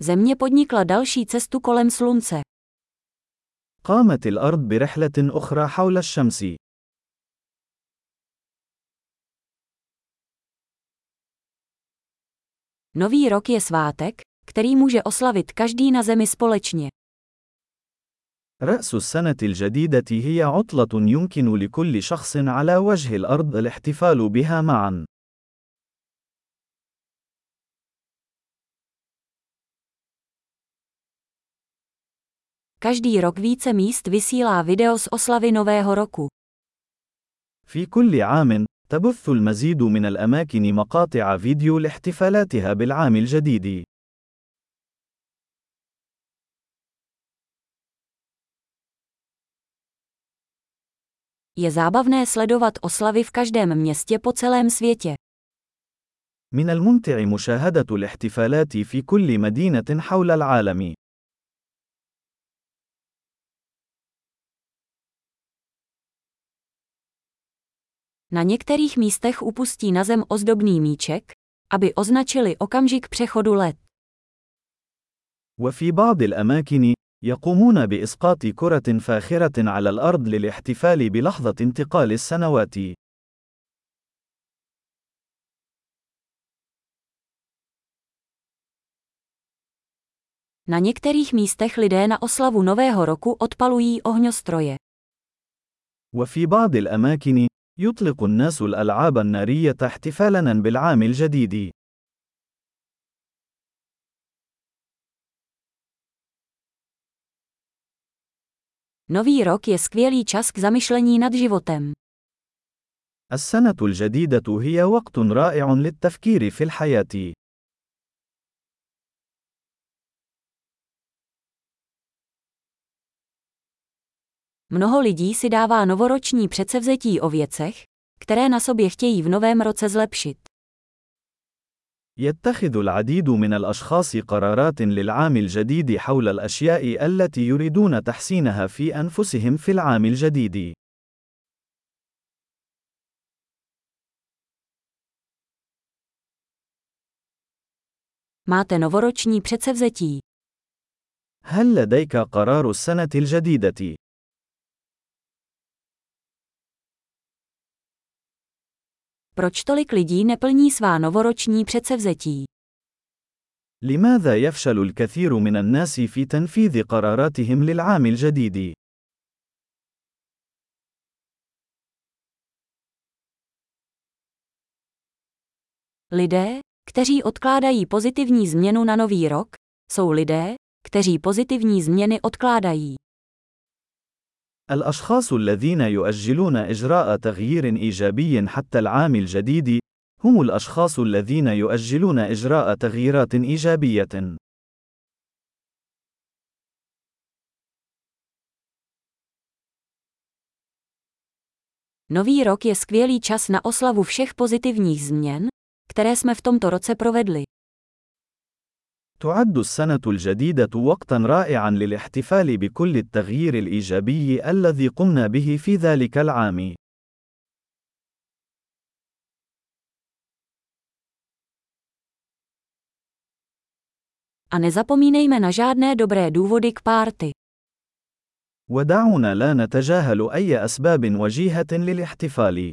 Země podnikla další cestu kolem slunce. قامت الأرض برحلة أخرى حول الشمس. Nový rok je svátek, který může oslavit každý na zemi společně. رأس السنة الجديدة هي عطلة يمكن لكل شخص على وجه الأرض الاحتفال بها معا. Každý rok více míst vysílá video z oslavy Nového roku. في كل عام، تبث المزيد من الأماكن مقاطع فيديو لاحتفالاتها بالعام الجديد. Je zábavné sledovat oslavy v každém městě po celém světě. من الممتع مشاهدة الاحتفالات في كل مدينة حول العالم. Na některých místech upustí na zem ozdobný míček, aby označili okamžik přechodu let. وفي بعض الأماكن، يقومون بإسقاط كرة فاخرة على الأرض للاحتفال بلحظة انتقال السنوات. Na některých místech lidé na oslavu Nového roku odpalují ohňostroje. وفي بعض الأماكن، يطلق الناس الألعاب النارية احتفالاً بالعام الجديد. Nový rok je skvělý čas k zamyšlení nad životem. السنة الجديدة هي وقت رائع للتفكير في الحياة. Mnoho lidí si dává novoroční předsevzetí o věcech, které na sobě chtějí v novém roce zlepšit. يتخذ العديد من الأشخاص قرارات للعام الجديد حول الأشياء التي يريدون تحسينها في أنفسهم في العام الجديد. Máte novoroční předsevzetí. هل لديك قرار السنة الجديدة؟ Proč tolik lidí neplní svá novoroční předsevzetí? لماذا يفشل الكثير من الناس في تنفيذ قراراتهم للعام الجديد؟ Lidé, kteří odkládají pozitivní změnu na nový rok, jsou lidé, kteří pozitivní změny odkládají. الأشخاص الذين يؤجلون إجراء تغيير إيجابي حتى العام الجديد هم الأشخاص الذين يؤجلون إجراء تغييرات إيجابية. Nový rok je skvělý čas na oslavu všech pozitivních změn, které jsme v tomto roce provedli. تعد السنة الجديدة وقتًا رائعًا للاحتفال بكل التغيير الإيجابي الذي قمنا به في ذلك العام. A nezapomínejme na žádné dobré důvody k párty. ودعونا لا نتجاهل أي أسباب وجيهة للاحتفال.